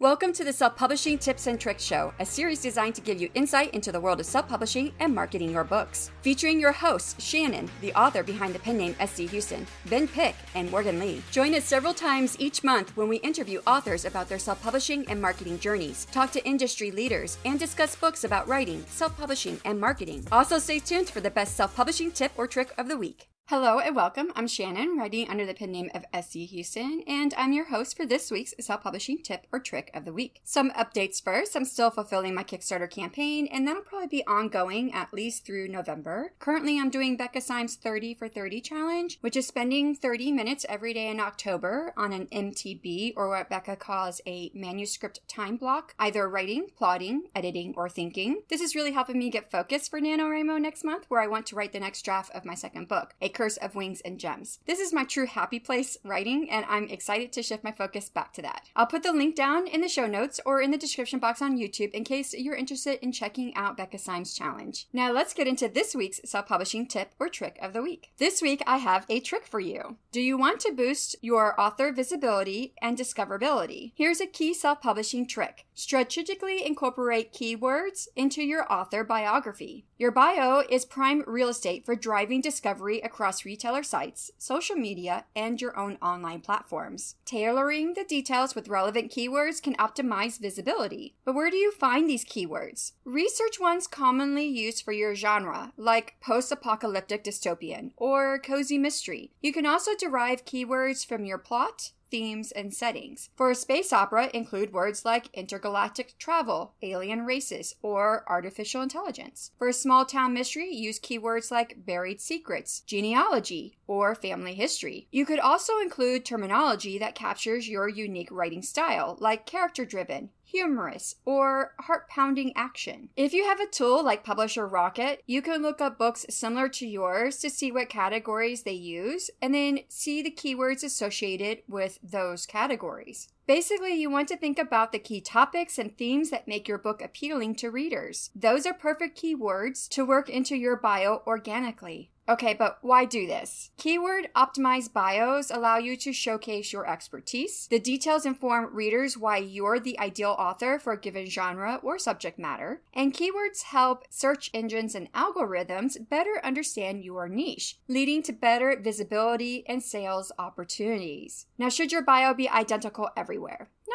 Welcome to the Self Publishing Tips and Tricks Show, a series designed to give you insight into the world of self publishing and marketing your books. Featuring your hosts, Shanon, the author behind the pen name S.D. Huston, Ben Pick, and Morgan Lee. Join us several times each month when we interview authors about their self publishing and marketing journeys, talk to industry leaders, and discuss books about writing, self publishing, and marketing. Also, stay tuned for the best self publishing tip or trick of the week. Hello and welcome. I'm Shanon, writing under the pen name of S.D. Huston, and I'm your host for this week's self publishing tip or trick of the week. Some updates first. I'm still fulfilling my Kickstarter campaign, and that'll probably be ongoing at least through November. Currently, I'm doing Becca Syme's 30 for 30 challenge, which is spending 30 minutes every day in October on an MTB, or what Becca calls a manuscript time block, either writing, plotting, editing, or thinking. This is really helping me get focused for NaNoWriMo next month, where I want to write the next draft of my second book. A Curse of Wings and Gems. This is my true happy place writing, and I'm excited to shift my focus back to that. I'll put the link down in the show notes or in the description box on YouTube in case you're interested in checking out Becca Syme's challenge. Now let's get into this week's self publishing tip or trick of the week. This week I have a trick for you. Do you want to boost your author visibility and discoverability? Here's a key self publishing trick strategically incorporate keywords into your author biography. Your bio is prime real estate for driving discovery across retailer sites, social media, and your own online platforms. Tailoring the details with relevant keywords can optimize visibility. But where do you find these keywords? Research ones commonly used for your genre, like post apocalyptic dystopian or cozy mystery. You can also derive keywords from your plot, themes, and settings. For a space opera, include words like intergalactic travel, alien races, or artificial intelligence. For a small town mystery, use keywords like buried secrets, genealogy, or family history. You could also include terminology that captures your unique writing style, like character driven, humorous, or heart pounding action. If you have a tool like Publisher Rocket, you can look up books similar to yours to see what categories they use and then see the keywords associated with those categories. Basically, you want to think about the key topics and themes that make your book appealing to readers. Those are perfect keywords to work into your bio organically. Okay, but why do this? Keyword optimized bios allow you to showcase your expertise. The details inform readers why you're the ideal author for a given genre or subject matter. And keywords help search engines and algorithms better understand your niche, leading to better visibility and sales opportunities. Now, should your bio be identical everywhere?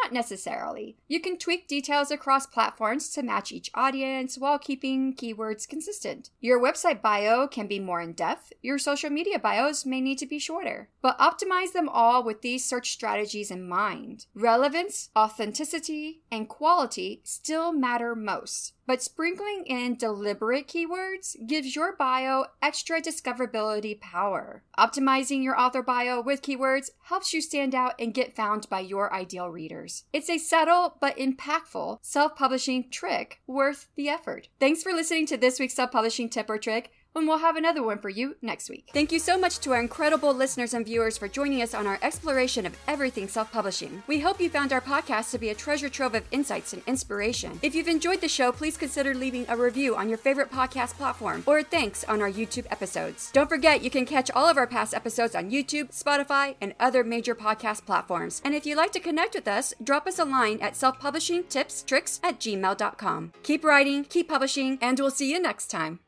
Not necessarily. You can tweak details across platforms to match each audience while keeping keywords consistent. Your website bio can be more in depth, your social media bios may need to be shorter, but optimize them all with these search strategies in mind. Relevance, authenticity, and quality still matter most. But sprinkling in deliberate keywords gives your bio extra discoverability power. Optimizing your author bio with keywords helps you stand out and get found by your ideal readers. It's a subtle but impactful self publishing trick worth the effort. Thanks for listening to this week's self publishing tip or trick and we'll have another one for you next week. Thank you so much to our incredible listeners and viewers for joining us on our exploration of everything self publishing. We hope you found our podcast to be a treasure trove of insights and inspiration. If you've enjoyed the show, please consider leaving a review on your favorite podcast platform or thanks on our YouTube episodes. Don't forget, you can catch all of our past episodes on YouTube, Spotify, and other major podcast platforms. And if you'd like to connect with us, drop us a line at self-publishing tips tricks at gmail.com. Keep writing, keep publishing, and we'll see you next time.